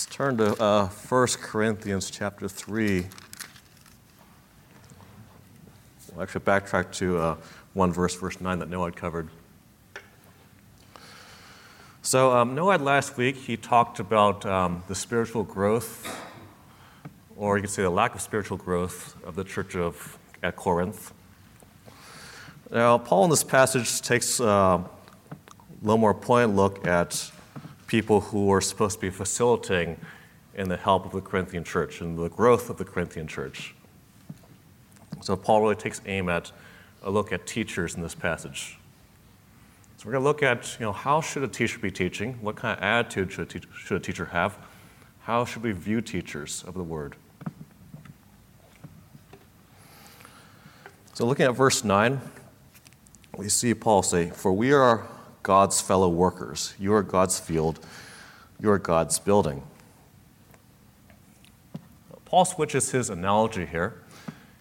Let's turn to uh, 1 Corinthians chapter 3. We'll actually backtrack to uh, one verse, verse 9, that Noah covered. So, um, Noah last week, he talked about um, the spiritual growth, or you could say the lack of spiritual growth of the church of at Corinth. Now, Paul in this passage takes uh, a little more poignant look at people who are supposed to be facilitating in the help of the Corinthian church and the growth of the Corinthian church. So Paul really takes aim at a look at teachers in this passage. So we're going to look at, you know, how should a teacher be teaching? What kind of attitude should a, te- should a teacher have? How should we view teachers of the word? So looking at verse 9, we see Paul say, For we are God's fellow workers. You are God's field. You are God's building. Paul switches his analogy here.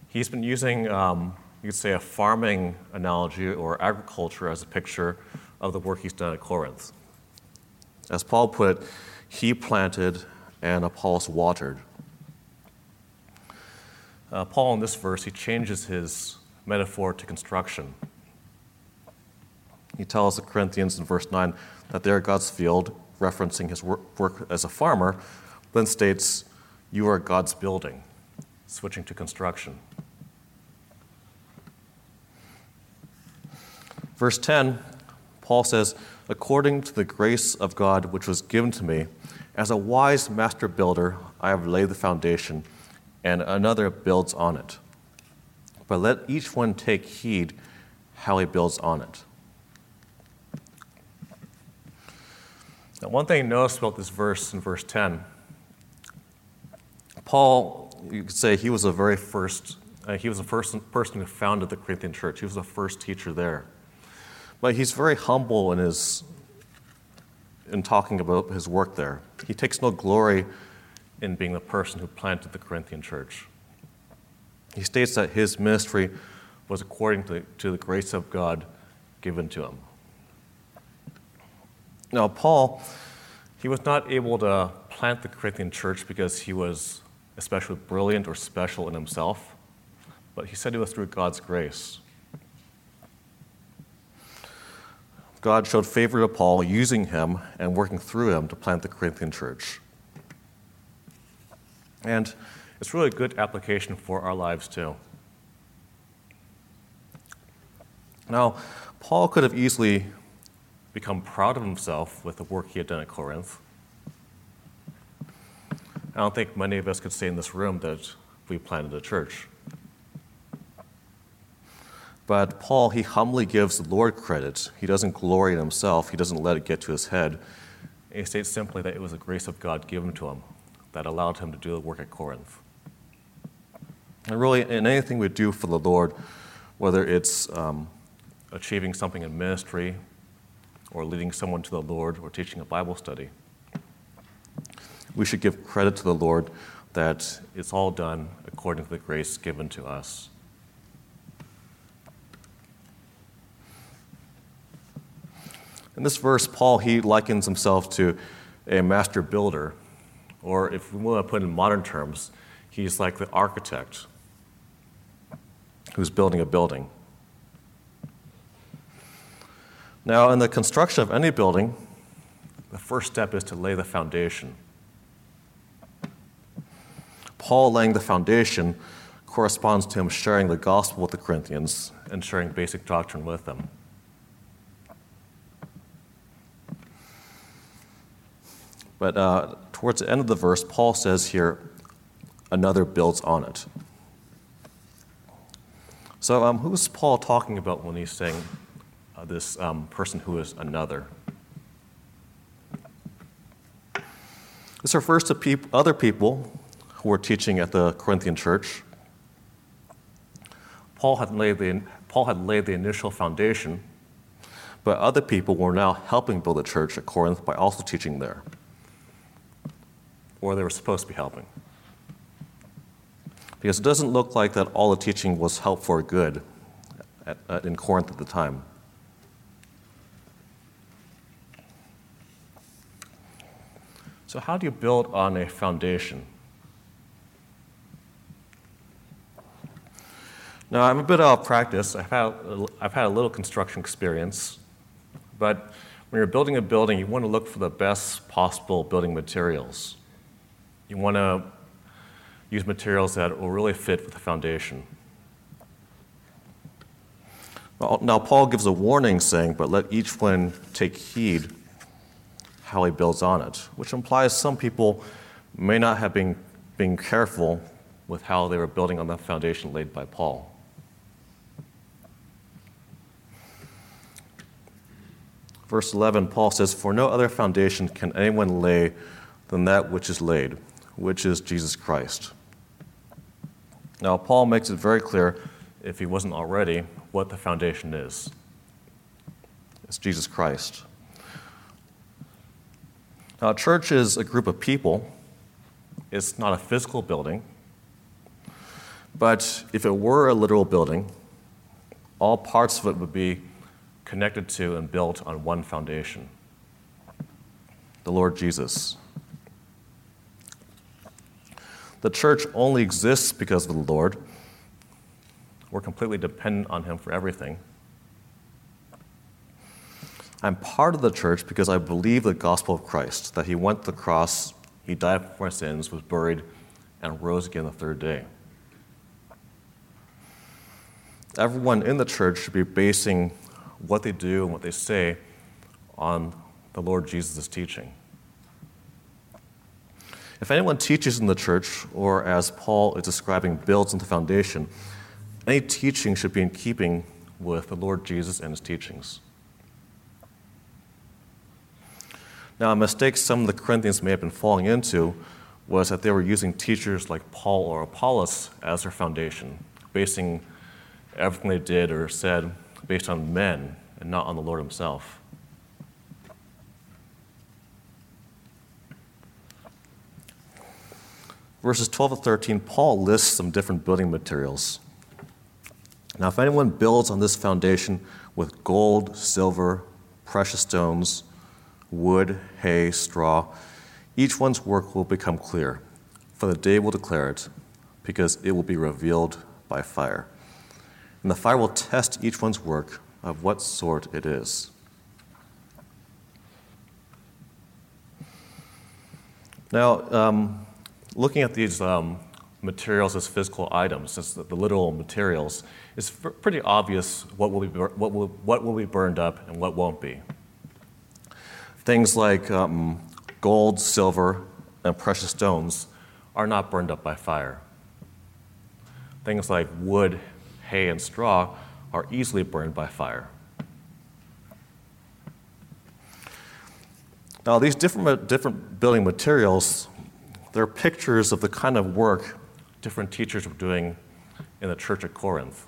He's been using, um, you could say, a farming analogy or agriculture as a picture of the work he's done at Corinth. As Paul put he planted and Apollos watered. Uh, Paul, in this verse, he changes his metaphor to construction. He tells the Corinthians in verse 9 that they're God's field, referencing his work as a farmer, then states, You are God's building, switching to construction. Verse 10, Paul says, According to the grace of God which was given to me, as a wise master builder, I have laid the foundation, and another builds on it. But let each one take heed how he builds on it. Now, one thing to notice about this verse in verse 10, Paul, you could say he was the very first, uh, he was the first person who founded the Corinthian church. He was the first teacher there. But he's very humble in his in talking about his work there. He takes no glory in being the person who planted the Corinthian church. He states that his ministry was according to, to the grace of God given to him. Now, Paul, he was not able to plant the Corinthian church because he was especially brilliant or special in himself, but he said it was through God's grace. God showed favor to Paul, using him and working through him to plant the Corinthian church. And it's really a good application for our lives, too. Now, Paul could have easily become proud of himself with the work he had done at Corinth. I don't think many of us could say in this room that we planted a church. But Paul, he humbly gives the Lord credit. He doesn't glory in himself, he doesn't let it get to his head. He states simply that it was the grace of God given to him that allowed him to do the work at Corinth. And really, in anything we do for the Lord, whether it's um, achieving something in ministry, or leading someone to the Lord or teaching a Bible study. We should give credit to the Lord that it's all done according to the grace given to us. In this verse, Paul he likens himself to a master builder, or if we want to put it in modern terms, he's like the architect who's building a building. Now, in the construction of any building, the first step is to lay the foundation. Paul laying the foundation corresponds to him sharing the gospel with the Corinthians and sharing basic doctrine with them. But uh, towards the end of the verse, Paul says here, another builds on it. So, um, who's Paul talking about when he's saying this um, person who is another. This refers to peop- other people who were teaching at the Corinthian church. Paul had, laid the, Paul had laid the initial foundation, but other people were now helping build the church at Corinth by also teaching there. Or they were supposed to be helping. Because it doesn't look like that all the teaching was help for good at, in Corinth at the time. So, how do you build on a foundation? Now, I'm a bit out of practice. I've had, I've had a little construction experience, but when you're building a building, you want to look for the best possible building materials. You want to use materials that will really fit with the foundation. Now, Paul gives a warning saying, But let each one take heed how he builds on it, which implies some people may not have been, been careful with how they were building on the foundation laid by Paul. Verse 11, Paul says, For no other foundation can anyone lay than that which is laid, which is Jesus Christ. Now, Paul makes it very clear, if he wasn't already, what the foundation is it's Jesus Christ. Now, a church is a group of people, it's not a physical building. But if it were a literal building, all parts of it would be connected to and built on one foundation the Lord Jesus. The church only exists because of the Lord. We're completely dependent on Him for everything. I'm part of the church because I believe the gospel of Christ, that He went to the cross, He died for my sins, was buried, and rose again the third day. Everyone in the church should be basing what they do and what they say on the Lord Jesus' teaching. If anyone teaches in the church, or as Paul is describing, builds on the foundation, any teaching should be in keeping with the Lord Jesus and his teachings. Now, a mistake some of the Corinthians may have been falling into was that they were using teachers like Paul or Apollos as their foundation, basing everything they did or said based on men and not on the Lord Himself. Verses 12 to 13, Paul lists some different building materials. Now, if anyone builds on this foundation with gold, silver, precious stones, wood, hay, straw, each one's work will become clear, for the day will declare it, because it will be revealed by fire and the fire will test each one's work of what sort it is. Now, um, looking at these um, materials as physical items, as the, the literal materials, it's pretty obvious what will, be, what, will, what will be burned up and what won't be. Things like um, gold, silver, and precious stones are not burned up by fire. Things like wood hay, and straw are easily burned by fire. Now, these different, different building materials, they're pictures of the kind of work different teachers were doing in the church at Corinth.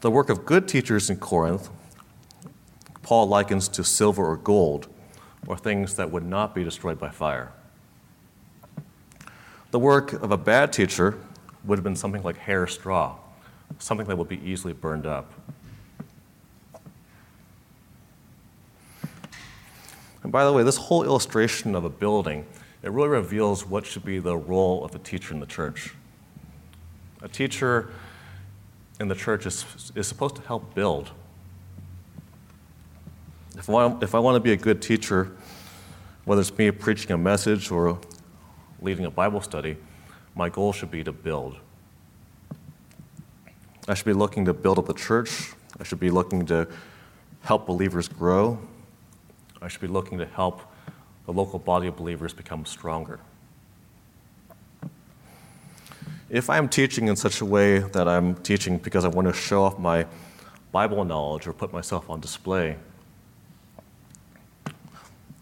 The work of good teachers in Corinth, Paul likens to silver or gold, or things that would not be destroyed by fire. The work of a bad teacher would have been something like hair straw, something that would be easily burned up. And by the way, this whole illustration of a building, it really reveals what should be the role of the teacher in the church. A teacher in the church is, is supposed to help build. If I, want, if I want to be a good teacher, whether it's me preaching a message or leading a Bible study, my goal should be to build. I should be looking to build up the church. I should be looking to help believers grow. I should be looking to help the local body of believers become stronger. If I'm teaching in such a way that I'm teaching because I want to show off my Bible knowledge or put myself on display,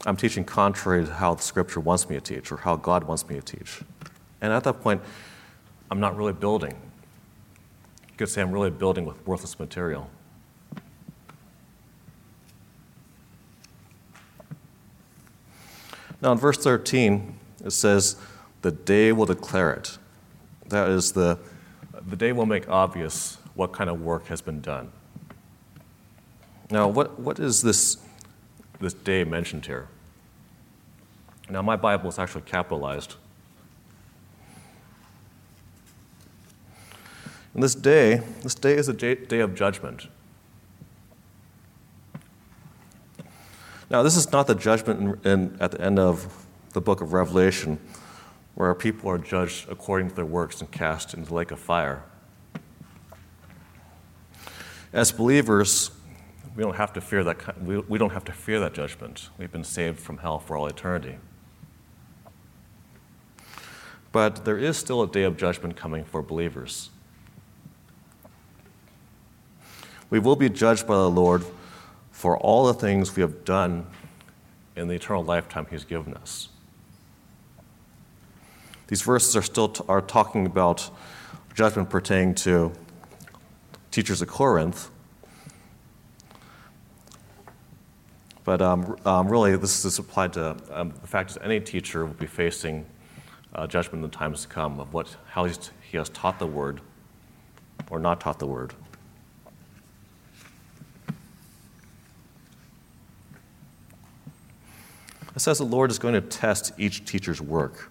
I'm teaching contrary to how the Scripture wants me to teach or how God wants me to teach. And at that point, I'm not really building. You could say I'm really building with worthless material. Now, in verse 13, it says, The day will declare it. That is, the, the day will make obvious what kind of work has been done. Now, what, what is this, this day mentioned here? Now, my Bible is actually capitalized. And this day, this day is a day of judgment. Now, this is not the judgment in, in, at the end of the book of Revelation, where people are judged according to their works and cast into the lake of fire. As believers, we don't have to fear that, we, we don't have to fear that judgment. We've been saved from hell for all eternity. But there is still a day of judgment coming for believers. We will be judged by the Lord for all the things we have done in the eternal lifetime He's given us. These verses are still t- are talking about judgment pertaining to teachers of Corinth. But um, um, really, this is applied to um, the fact that any teacher will be facing uh, judgment in the times to come of what, how he has taught the word or not taught the word. It says the Lord is going to test each teacher's work.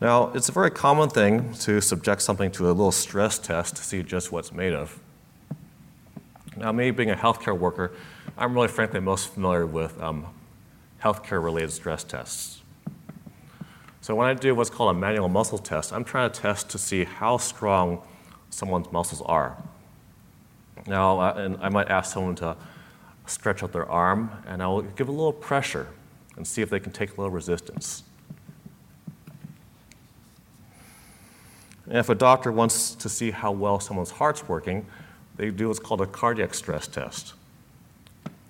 Now, it's a very common thing to subject something to a little stress test to see just what's made of. Now, me being a healthcare worker, I'm really frankly most familiar with um, healthcare related stress tests. So, when I do what's called a manual muscle test, I'm trying to test to see how strong someone's muscles are. Now, and I might ask someone to stretch out their arm, and I'll give a little pressure and see if they can take a little resistance. And if a doctor wants to see how well someone's heart's working, they do what's called a cardiac stress test.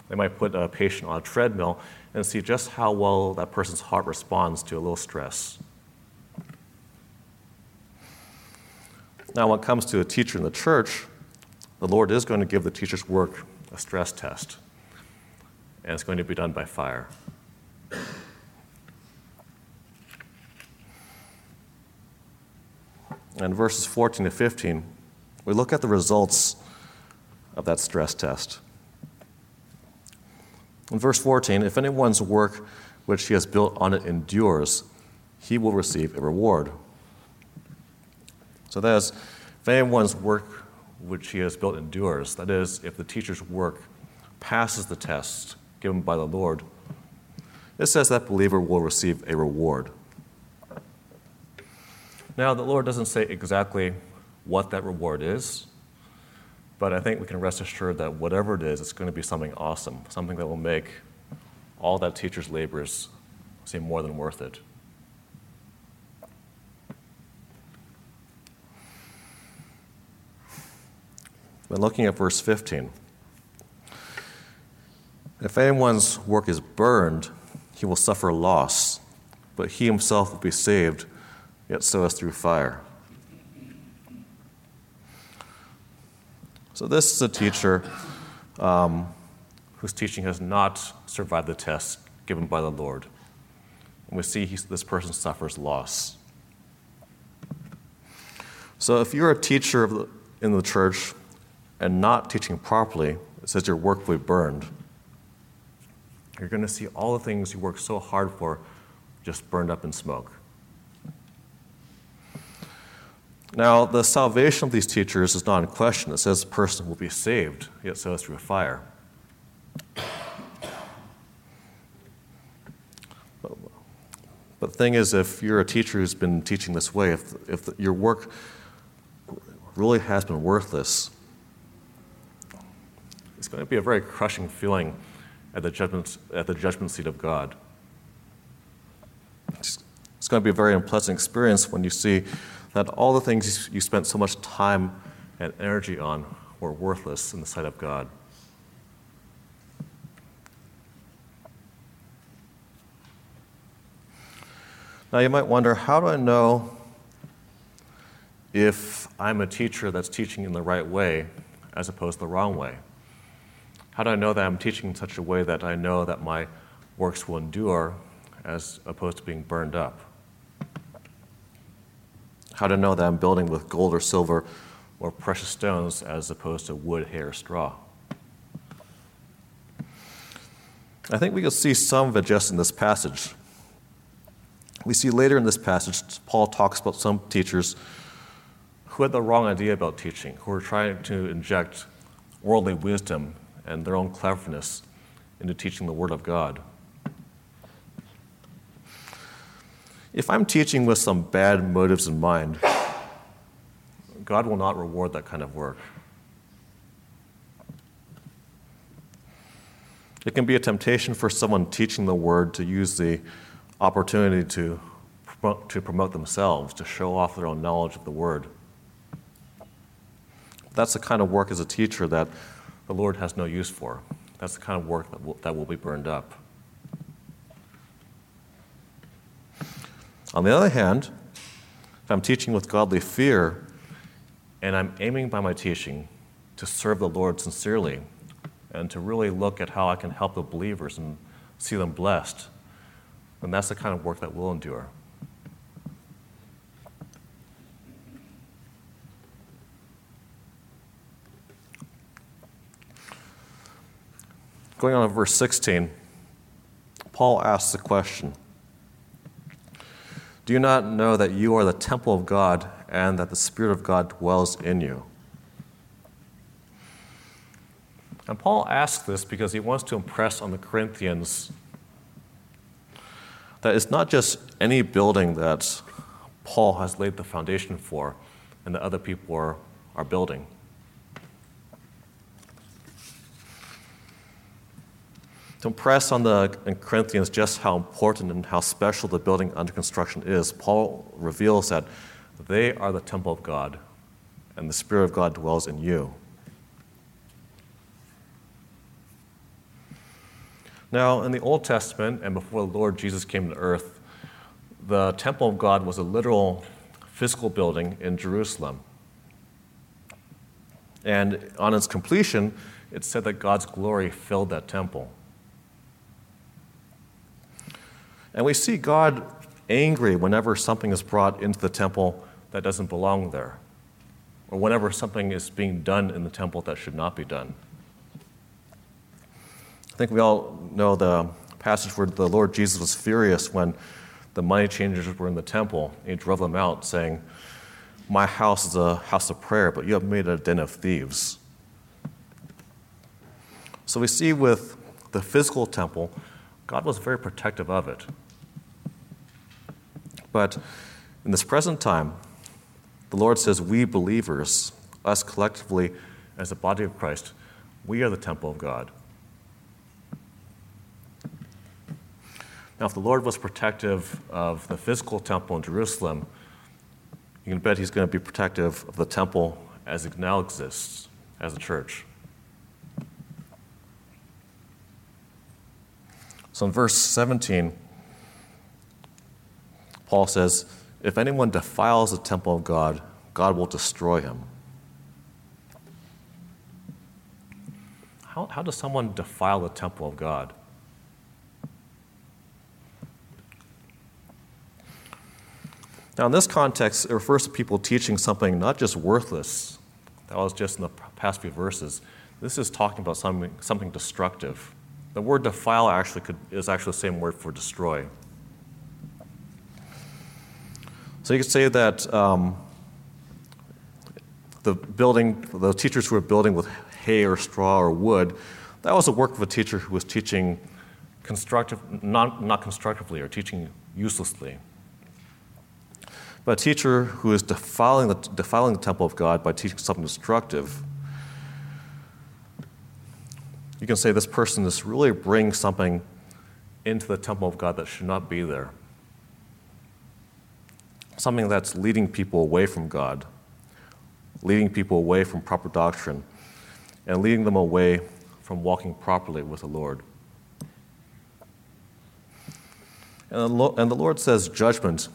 They might put a patient on a treadmill and see just how well that person's heart responds to a little stress. Now, when it comes to a teacher in the church, the Lord is going to give the teacher's work a stress test and it's going to be done by fire. And verses 14 to 15, we look at the results of that stress test. In verse 14, if anyone's work which he has built on it endures, he will receive a reward. So that is, if anyone's work which he has built endures, that is, if the teacher's work passes the test, given by the Lord, it says that believer will receive a reward. Now, the Lord doesn't say exactly what that reward is, but I think we can rest assured that whatever it is, it's going to be something awesome, something that will make all that teacher's labors seem more than worth it. When looking at verse 15, if anyone's work is burned, he will suffer loss, but he himself will be saved, yet so as through fire. So, this is a teacher um, whose teaching has not survived the test given by the Lord. And we see this person suffers loss. So, if you're a teacher the, in the church and not teaching properly, it says your work will be burned. You're going to see all the things you worked so hard for just burned up in smoke. Now, the salvation of these teachers is not in question. It says the person will be saved, yet so through a fire. But the thing is, if you're a teacher who's been teaching this way, if, if your work really has been worthless, it's going to be a very crushing feeling at the judgment, at the judgment seat of God. It's, it's going to be a very unpleasant experience when you see that all the things you spent so much time and energy on were worthless in the sight of God. Now, you might wonder how do I know if I'm a teacher that's teaching in the right way as opposed to the wrong way? How do I know that I'm teaching in such a way that I know that my works will endure as opposed to being burned up? How to know that I'm building with gold or silver or precious stones as opposed to wood, hair, straw? I think we can see some of it just in this passage. We see later in this passage, Paul talks about some teachers who had the wrong idea about teaching, who were trying to inject worldly wisdom and their own cleverness into teaching the Word of God. If I'm teaching with some bad motives in mind, God will not reward that kind of work. It can be a temptation for someone teaching the Word to use the opportunity to promote, to promote themselves, to show off their own knowledge of the Word. That's the kind of work as a teacher that the Lord has no use for. That's the kind of work that will, that will be burned up. On the other hand, if I'm teaching with godly fear and I'm aiming by my teaching to serve the Lord sincerely and to really look at how I can help the believers and see them blessed, then that's the kind of work that will endure. Going on to verse 16, Paul asks the question Do you not know that you are the temple of God and that the Spirit of God dwells in you? And Paul asks this because he wants to impress on the Corinthians that it's not just any building that Paul has laid the foundation for and that other people are, are building. To impress on the Corinthians just how important and how special the building under construction is, Paul reveals that they are the temple of God and the Spirit of God dwells in you. Now, in the Old Testament and before the Lord Jesus came to earth, the temple of God was a literal physical building in Jerusalem. And on its completion, it said that God's glory filled that temple. And we see God angry whenever something is brought into the temple that doesn't belong there, or whenever something is being done in the temple that should not be done. I think we all know the passage where the Lord Jesus was furious when the money changers were in the temple. He drove them out, saying, My house is a house of prayer, but you have made it a den of thieves. So we see with the physical temple, God was very protective of it. But in this present time, the Lord says, we believers, us collectively as the body of Christ, we are the temple of God. Now, if the Lord was protective of the physical temple in Jerusalem, you can bet he's going to be protective of the temple as it now exists as a church. So in verse 17, Paul says, If anyone defiles the temple of God, God will destroy him. How, how does someone defile the temple of God? Now, in this context, it refers to people teaching something not just worthless, that was just in the past few verses. This is talking about something, something destructive. The word defile actually could, is actually the same word for destroy. So you could say that um, the building, the teachers who were building with hay or straw or wood, that was the work of a teacher who was teaching constructive, not, not constructively or teaching uselessly. But a teacher who is defiling the, defiling the temple of God by teaching something destructive, you can say this person is really bringing something into the temple of God that should not be there something that's leading people away from God, leading people away from proper doctrine, and leading them away from walking properly with the Lord. And the Lord says judgment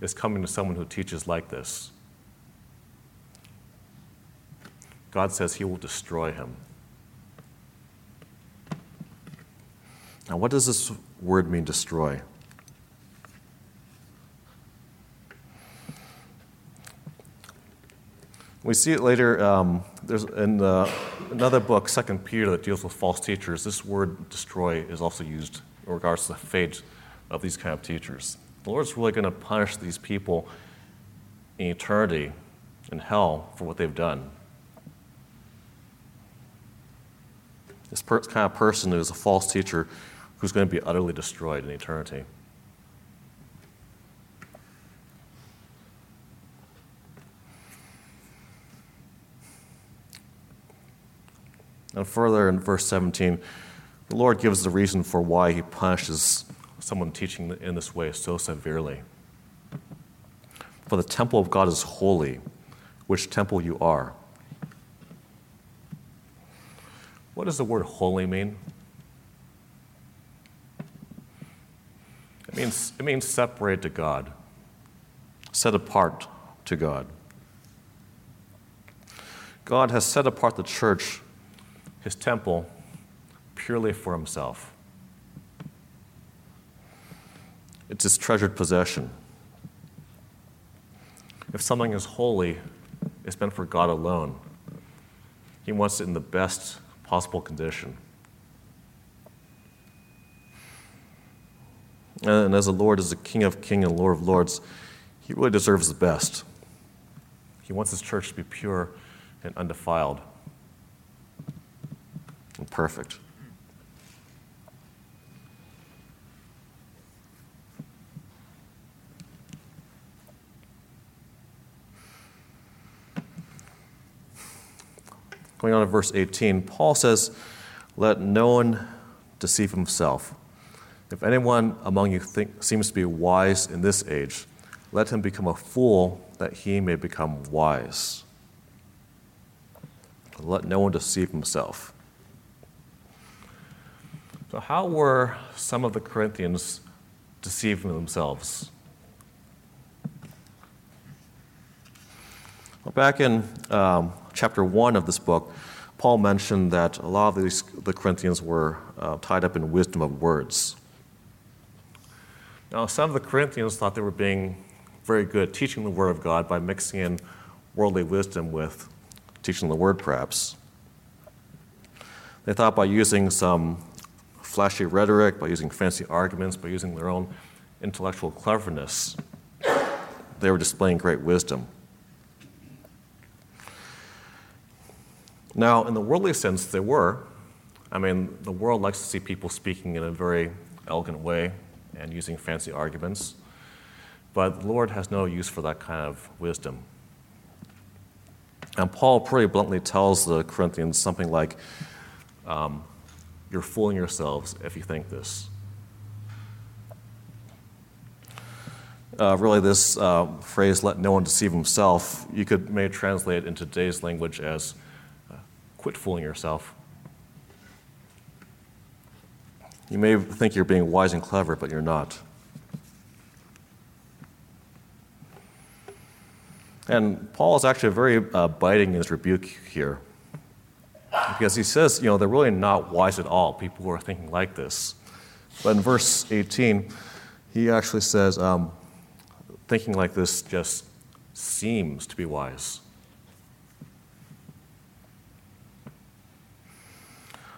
is coming to someone who teaches like this. God says he will destroy him. Now, what does this word mean, destroy? We see it later um, there's in another book, Second Peter, that deals with false teachers. This word "destroy" is also used in regards to the fate of these kind of teachers. The Lord's really going to punish these people in eternity in hell for what they've done. This per- kind of person who is a false teacher who's going to be utterly destroyed in eternity. And further in verse 17, the Lord gives the reason for why he punishes someone teaching in this way so severely. For the temple of God is holy, which temple you are. What does the word holy mean? It means, it means separate to God, set apart to God. God has set apart the church his temple purely for himself. It's his treasured possession. If something is holy, it's meant for God alone. He wants it in the best possible condition. And as the Lord is the King of kings and Lord of lords, he really deserves the best. He wants his church to be pure and undefiled perfect. Going on to verse 18, Paul says, Let no one deceive himself. If anyone among you think, seems to be wise in this age, let him become a fool that he may become wise. Let no one deceive himself. So, how were some of the Corinthians deceiving themselves? Well, back in um, chapter 1 of this book, Paul mentioned that a lot of these, the Corinthians were uh, tied up in wisdom of words. Now, some of the Corinthians thought they were being very good at teaching the Word of God by mixing in worldly wisdom with teaching the Word, perhaps. They thought by using some flashy rhetoric, by using fancy arguments, by using their own intellectual cleverness. They were displaying great wisdom. Now, in the worldly sense, they were. I mean, the world likes to see people speaking in a very elegant way and using fancy arguments. But the Lord has no use for that kind of wisdom. And Paul pretty bluntly tells the Corinthians something like, um, you're fooling yourselves if you think this. Uh, really, this uh, phrase, let no one deceive himself, you could maybe translate into today's language as uh, quit fooling yourself. You may think you're being wise and clever, but you're not. And Paul is actually very uh, biting in his rebuke here. Because he says, you know, they're really not wise at all, people who are thinking like this. But in verse 18, he actually says, um, thinking like this just seems to be wise.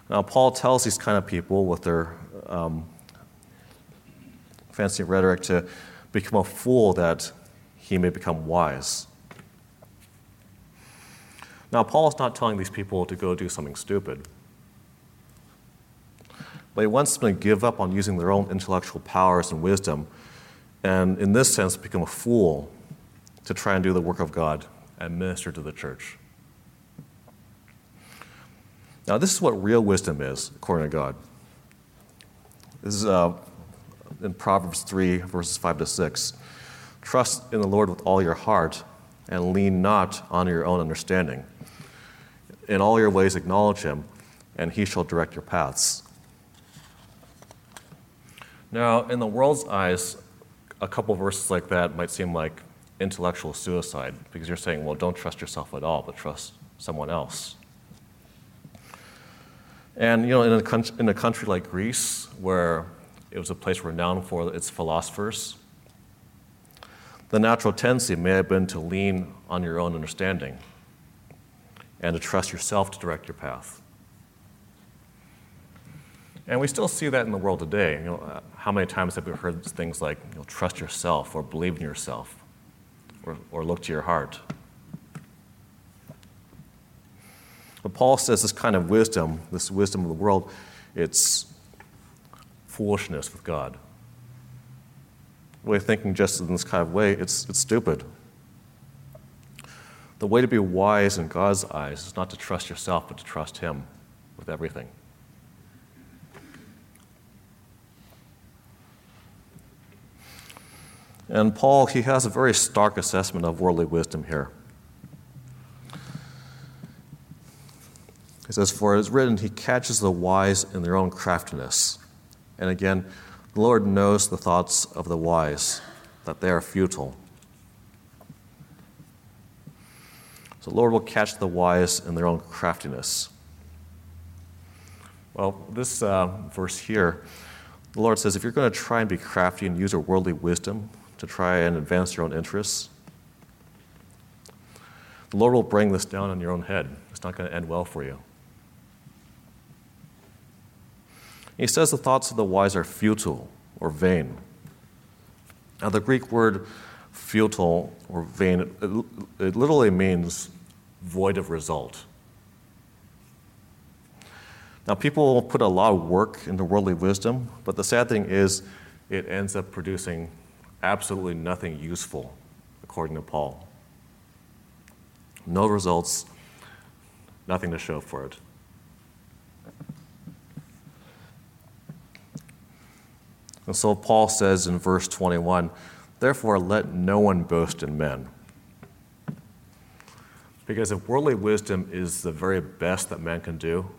Now, Paul tells these kind of people with their um, fancy rhetoric to become a fool that he may become wise. Now, Paul is not telling these people to go do something stupid, but he wants them to give up on using their own intellectual powers and wisdom, and in this sense, become a fool to try and do the work of God and minister to the church. Now, this is what real wisdom is, according to God. This is uh, in Proverbs 3, verses 5 to 6. Trust in the Lord with all your heart and lean not on your own understanding. In all your ways, acknowledge him, and he shall direct your paths. Now, in the world's eyes, a couple verses like that might seem like intellectual suicide because you're saying, well, don't trust yourself at all, but trust someone else. And, you know, in a, in a country like Greece, where it was a place renowned for its philosophers, the natural tendency may have been to lean on your own understanding and to trust yourself to direct your path. And we still see that in the world today. You know, uh, how many times have we heard things like, you know, trust yourself or believe in yourself or, or look to your heart? But Paul says this kind of wisdom, this wisdom of the world, it's foolishness with God. We're thinking just in this kind of way, it's, it's stupid. The way to be wise in God's eyes is not to trust yourself, but to trust Him with everything. And Paul, he has a very stark assessment of worldly wisdom here. He says, For it is written, He catches the wise in their own craftiness. And again, the Lord knows the thoughts of the wise, that they are futile. So the Lord will catch the wise in their own craftiness. Well, this uh, verse here, the Lord says, if you're going to try and be crafty and use your worldly wisdom, to try and advance your own interests, the Lord will bring this down on your own head. It's not going to end well for you. He says the thoughts of the wise are futile or vain. Now, the Greek word futile or vain, it, it literally means void of result. Now, people put a lot of work into worldly wisdom, but the sad thing is it ends up producing absolutely nothing useful, according to Paul. No results, nothing to show for it. And so Paul says in verse 21 Therefore, let no one boast in men. Because if worldly wisdom is the very best that man can do,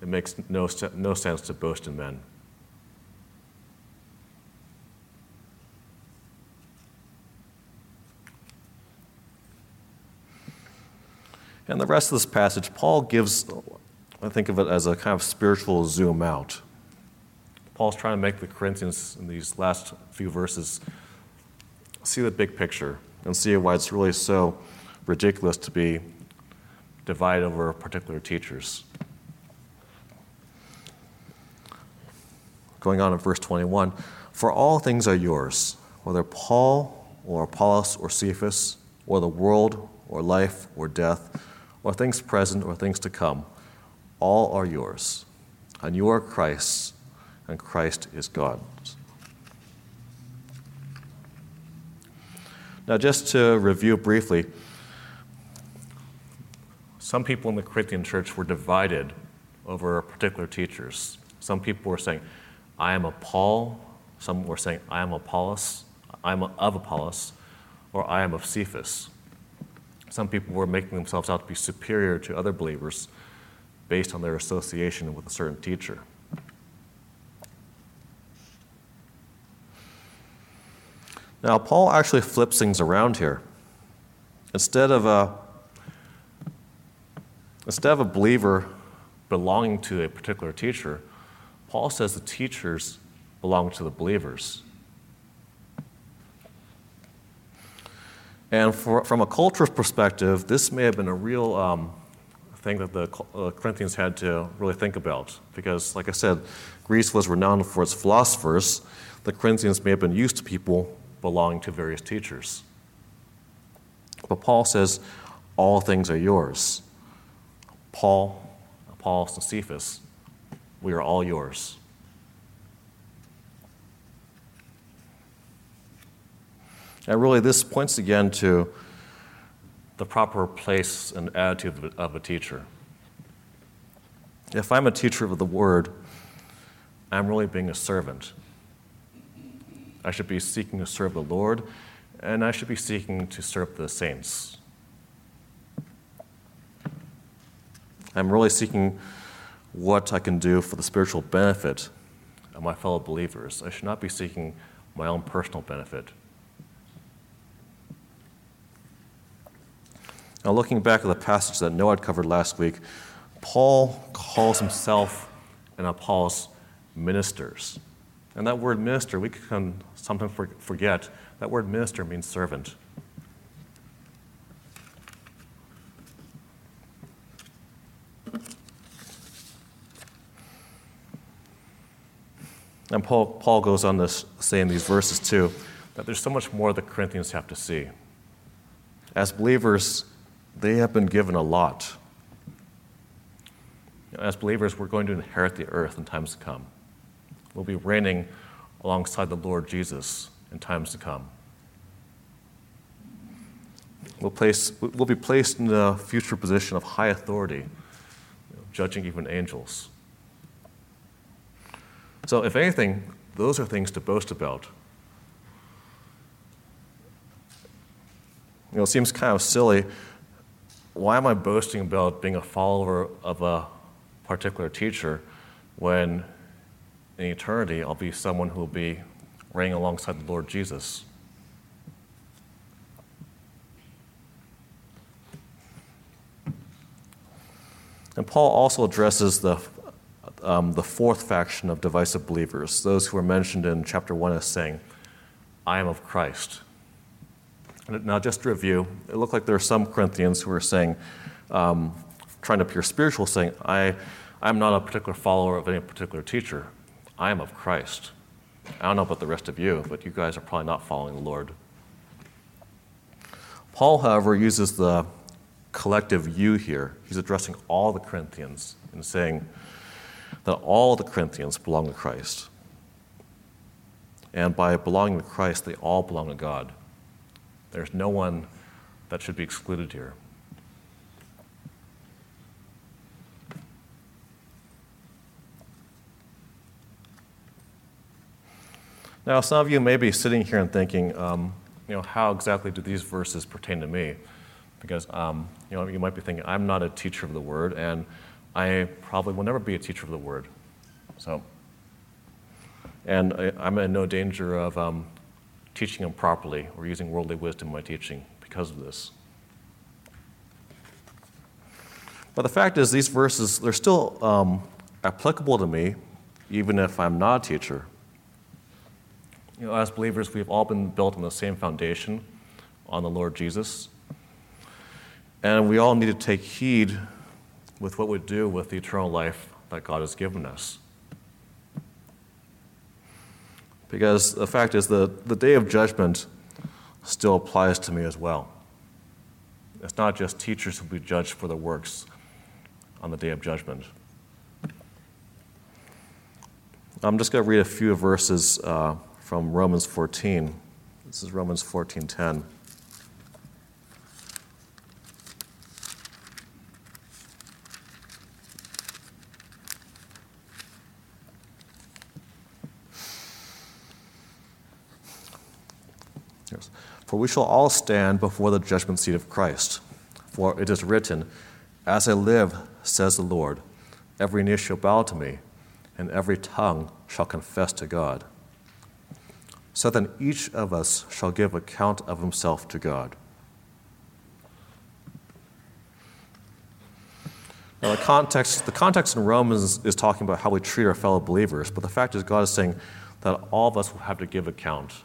it makes no, no sense to boast in men. And the rest of this passage, Paul gives, I think of it as a kind of spiritual zoom out. Paul's trying to make the Corinthians in these last few verses see the big picture and see why it's really so ridiculous to be divided over particular teachers. Going on in verse 21 For all things are yours, whether Paul or Apollos or Cephas or the world or life or death or things present or things to come, all are yours. And you are Christ's, and Christ is God's. Now, just to review briefly, some people in the Corinthian church were divided over particular teachers. Some people were saying, I am a Paul. Some were saying, I am Apollos. I am of Apollos, or I am of Cephas. Some people were making themselves out to be superior to other believers based on their association with a certain teacher. Now, Paul actually flips things around here. Instead of a, instead of a believer belonging to a particular teacher, Paul says the teachers belong to the believers. And for, from a cultural perspective, this may have been a real um, thing that the uh, Corinthians had to really think about. Because, like I said, Greece was renowned for its philosophers. The Corinthians may have been used to people belonging to various teachers. But Paul says, All things are yours. Paul, Apollos, and Cephas, we are all yours. And really, this points again to the proper place and attitude of a teacher. If I'm a teacher of the Word, I'm really being a servant. I should be seeking to serve the Lord, and I should be seeking to serve the saints. I'm really seeking what I can do for the spiritual benefit of my fellow believers. I should not be seeking my own personal benefit. Now, looking back at the passage that Noah had covered last week, Paul calls himself and Apollos ministers. And that word minister, we can sometimes forget, that word minister means servant. And Paul, Paul goes on to say in these verses too that there's so much more the Corinthians have to see. As believers, they have been given a lot. As believers, we're going to inherit the earth in times to come. We'll be reigning alongside the Lord Jesus in times to come. We'll, place, we'll be placed in a future position of high authority, judging even angels. So, if anything, those are things to boast about. You know, it seems kind of silly. Why am I boasting about being a follower of a particular teacher when in eternity I'll be someone who will be reigning alongside the Lord Jesus? And Paul also addresses the, um, the fourth faction of divisive believers, those who are mentioned in chapter 1 as saying, I am of Christ. Now, just to review, it looked like there are some Corinthians who are saying, um, trying to appear spiritual, saying, I, I'm not a particular follower of any particular teacher. I am of Christ. I don't know about the rest of you, but you guys are probably not following the Lord. Paul, however, uses the collective you here. He's addressing all the Corinthians and saying that all the Corinthians belong to Christ. And by belonging to Christ, they all belong to God. There's no one that should be excluded here. Now, some of you may be sitting here and thinking, um, you know, how exactly do these verses pertain to me? Because um, you know, you might be thinking, I'm not a teacher of the word, and I probably will never be a teacher of the word. So, and I, am in no danger of um, teaching them properly or using worldly wisdom in my teaching because of this. But the fact is, these verses, they're still um, applicable to me, even if I'm not a teacher. You know, as believers, we've all been built on the same foundation, on the Lord Jesus. And we all need to take heed with what we do with the eternal life that God has given us. Because the fact is, the, the day of judgment still applies to me as well. It's not just teachers who will be judged for their works on the day of judgment. I'm just going to read a few verses uh, from Romans 14. This is Romans 14:10. For we shall all stand before the judgment seat of Christ. For it is written, As I live, says the Lord, every knee shall bow to me, and every tongue shall confess to God. So then each of us shall give account of himself to God. Now, the context, the context in Romans is talking about how we treat our fellow believers, but the fact is, God is saying that all of us will have to give account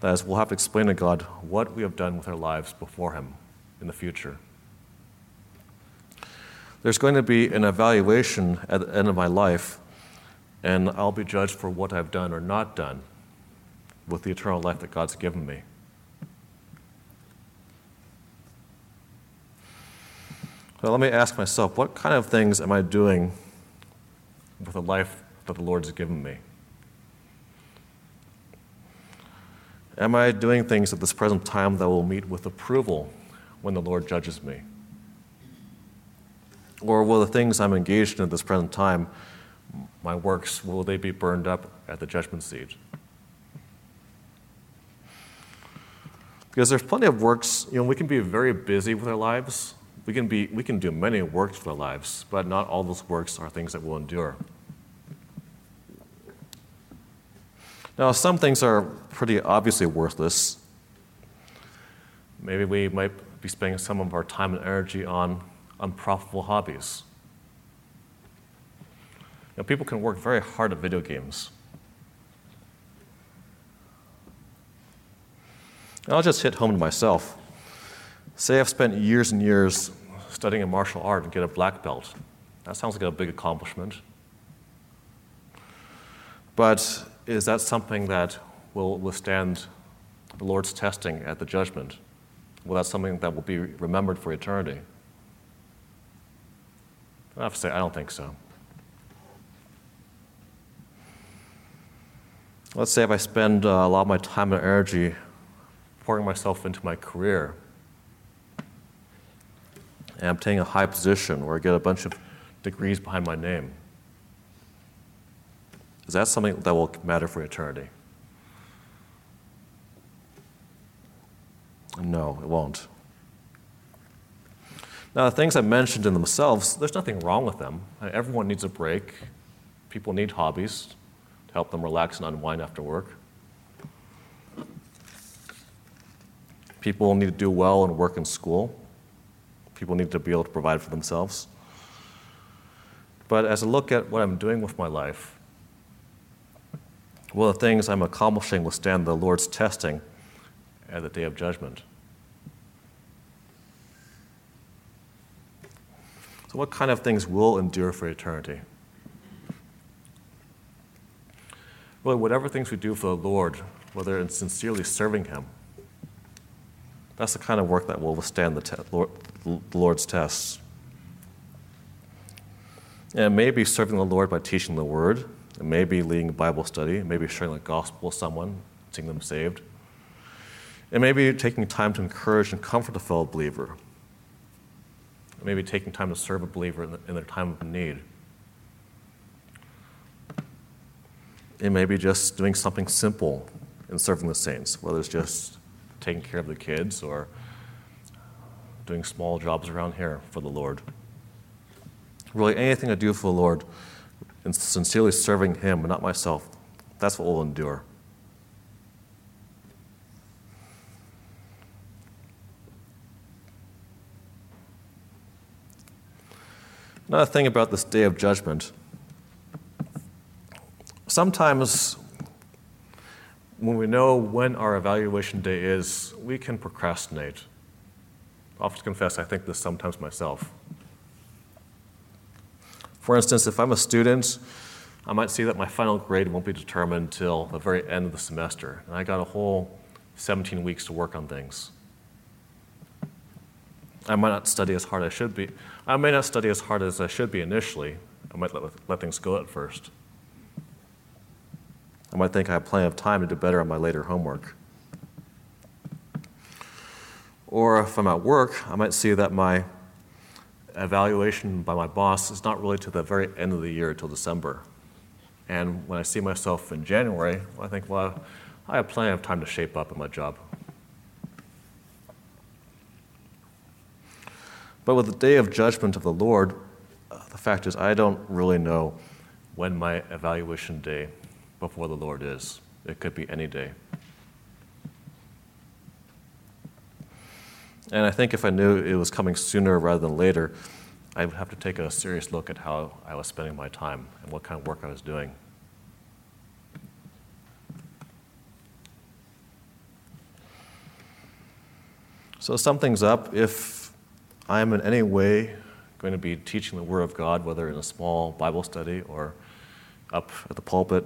that is, we'll have to explain to God what we have done with our lives before Him in the future. There's going to be an evaluation at the end of my life, and I'll be judged for what I've done or not done with the eternal life that God's given me. So let me ask myself what kind of things am I doing with the life that the Lord has given me? Am I doing things at this present time that will meet with approval when the Lord judges me? Or will the things I'm engaged in at this present time, my works, will they be burned up at the judgment seat? Because there's plenty of works, you know, we can be very busy with our lives. We can, be, we can do many works with our lives, but not all those works are things that will endure. Now, some things are pretty obviously worthless. Maybe we might be spending some of our time and energy on unprofitable hobbies. Know, people can work very hard at video games. And I'll just hit home to myself. Say I've spent years and years studying a martial art and get a black belt. That sounds like a big accomplishment. But is that something that will withstand the Lord's testing at the judgment? Well, that's something that will be remembered for eternity. I have to say, I don't think so. Let's say if I spend uh, a lot of my time and energy pouring myself into my career, and I'm taking a high position where I get a bunch of degrees behind my name. Is that something that will matter for eternity? No, it won't. Now, the things I mentioned in themselves, there's nothing wrong with them. Everyone needs a break. People need hobbies to help them relax and unwind after work. People need to do well and work in school. People need to be able to provide for themselves. But as I look at what I'm doing with my life, will the things I'm accomplishing withstand the Lord's testing at the day of judgment? So, what kind of things will endure for eternity? Really, whatever things we do for the Lord, whether in sincerely serving Him, that's the kind of work that will withstand the, te- Lord, the Lord's tests. And maybe serving the Lord by teaching the Word, it may be leading a Bible study, maybe sharing the gospel with someone, seeing them saved. It may be taking time to encourage and comfort a fellow believer. It may be taking time to serve a believer in, in their time of need. It may be just doing something simple in serving the saints, whether it's just taking care of the kids or doing small jobs around here for the Lord. Really, anything I do for the Lord and sincerely serving Him, but not myself, that's what will endure. Another thing about this day of judgment sometimes when we know when our evaluation day is, we can procrastinate. I'll have to confess, I think this sometimes myself. For instance, if I'm a student, I might see that my final grade won't be determined until the very end of the semester, and I got a whole 17 weeks to work on things. I might not study as hard as I should be. I may not study as hard as I should be initially. I might let, let things go at first. I might think I have plenty of time to do better on my later homework. Or if I'm at work, I might see that my evaluation by my boss is not really to the very end of the year until December. And when I see myself in January, I think, well, I have plenty of time to shape up in my job. But with the day of judgment of the Lord, uh, the fact is, I don't really know when my evaluation day before the Lord is. It could be any day. And I think if I knew it was coming sooner rather than later, I would have to take a serious look at how I was spending my time and what kind of work I was doing. So, sum things up. If I am in any way going to be teaching the Word of God, whether in a small Bible study or up at the pulpit,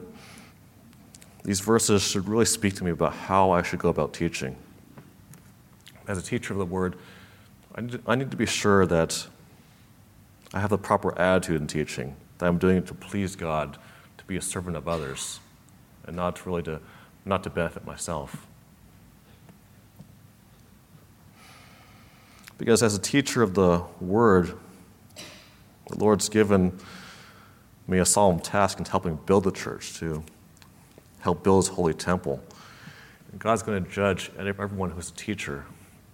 these verses should really speak to me about how I should go about teaching. As a teacher of the Word, I need, to, I need to be sure that I have the proper attitude in teaching, that I'm doing it to please God, to be a servant of others, and not really to, not to benefit myself. Because as a teacher of the Word, the Lord's given me a solemn task in helping build the church, to help build his holy temple. And God's going to judge everyone who's a teacher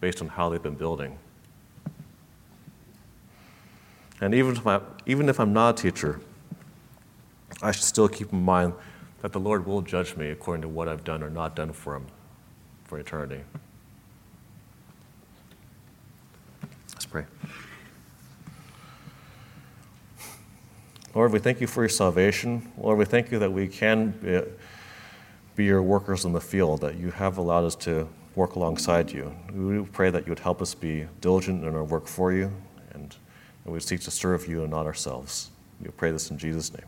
based on how they've been building. And even if, I, even if I'm not a teacher, I should still keep in mind that the Lord will judge me according to what I've done or not done for Him for eternity. Let's pray. Lord, we thank you for your salvation. Lord, we thank you that we can be, be your workers in the field, that you have allowed us to work alongside you. We pray that you would help us be diligent in our work for you, and, we seek to serve you and not ourselves. We pray this in Jesus' name.